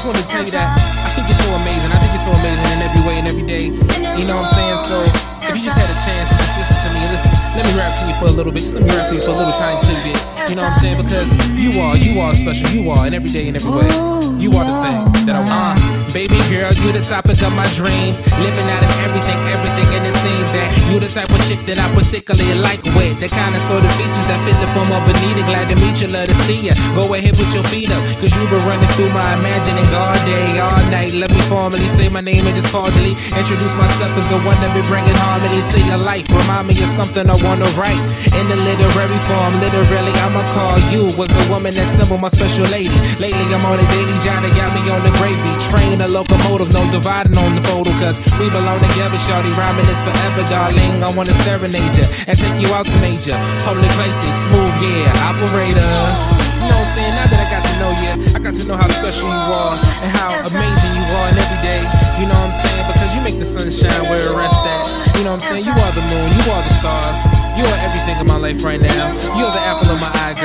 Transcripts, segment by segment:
I think you're so amazing. I think you're so amazing in every way and every day. You know what I'm saying? So if you just had a chance to just listen to me, listen, let me rap to you for a little bit. Just let me rap to you for a little tiny tidbit. You know what I'm saying? Because you are, you are special. You are in every day and every way. You are the thing that I want. Uh, baby girl, you the topic of my dreams. Living out of everything, everything, and it seems that you the type of chick that I particularly like with. The kind of sort of features that fit the form of Benita. Glad to meet you, love to see ya. Go ahead, put your feet up. Cause you been running through my imagining all day, all night. Let me formally say my name and just cordially introduce myself as the one that be bringing harmony to your life. Remind me of something I wanna write in the literary form. Literally, I'ma call you was the woman that symbol my special lady. Lately, I'm on a daily job that got me on the gravy train, a locomotive, no dividing on the photo. Cause we belong together, shorty. Rhyming is forever, darling. I wanna serenade you and take you out to major public places. Smooth, yeah, operator. You know I'm saying? Now that I got to know you, I got to know how special you are and how amazing you are And every day. You know what I'm saying? Because you make the sunshine where it rests at. You know what I'm saying? You are the moon, you are the stars. You are everything in my life right now. You are the apple of my eye,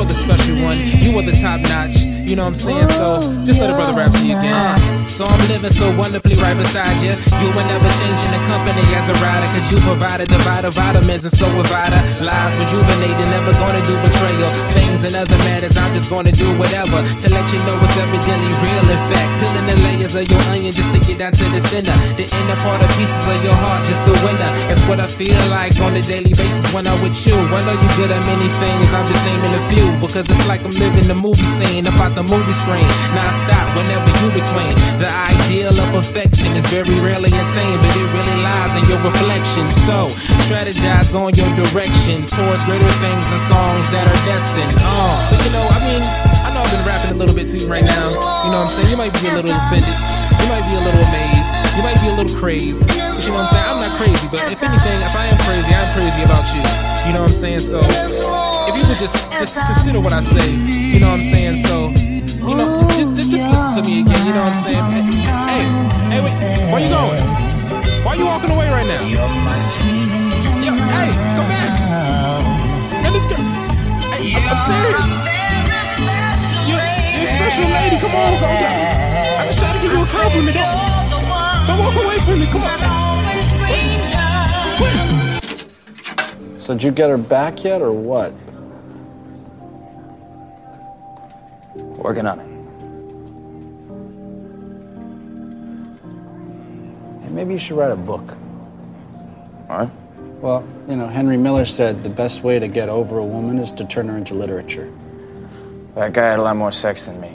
are the special one. You are the top notch. You know what I'm saying? So just let a brother rap to you again. Uh, so I'm living so wonderfully right beside you. You will never changing the company as a rider. Cause you provided a divider vitamins and so provide lies rejuvenating. Never gonna do betrayal. Things and other matters, I'm just gonna do whatever to let you know it's evidently real. In fact, peeling the layers of your onion just to get down to the center. The inner part of pieces of your heart, just the winner. That's what I feel like on a daily basis when I'm with you. I know you good at many things, I'm just naming a few. Because it's like I'm living the movie scene about the movie screen. Non stop whenever you between. The ideal of perfection is very rarely attained, but it really lies in your reflection. So, strategize on your direction towards greater things and songs that are destined. Uh, so, you know, I mean, I know I've been rapping a little bit to you right now. You know what I'm saying? You might be a little offended. You might be a little amazed. You might be a little crazed. But you know what I'm saying? I'm but if anything, if I am crazy, I'm crazy about you. You know what I'm saying? So, if you would just just consider what I say, you know what I'm saying? So, you know, just, just, just listen to me again. You know what I'm saying? Hey, hey, wait, where you going? Why are you walking away right now? Yo, hey, come back. Man, this girl, hey, I'm, I'm serious. Special lady. Come on, come on. I'm just, I'm just trying to give you a compliment. Don't, don't walk away from me. Come on. So did you get her back yet, or what? Working on it. Hey, maybe you should write a book. What? Well, you know, Henry Miller said the best way to get over a woman is to turn her into literature. That guy had a lot more sex than me.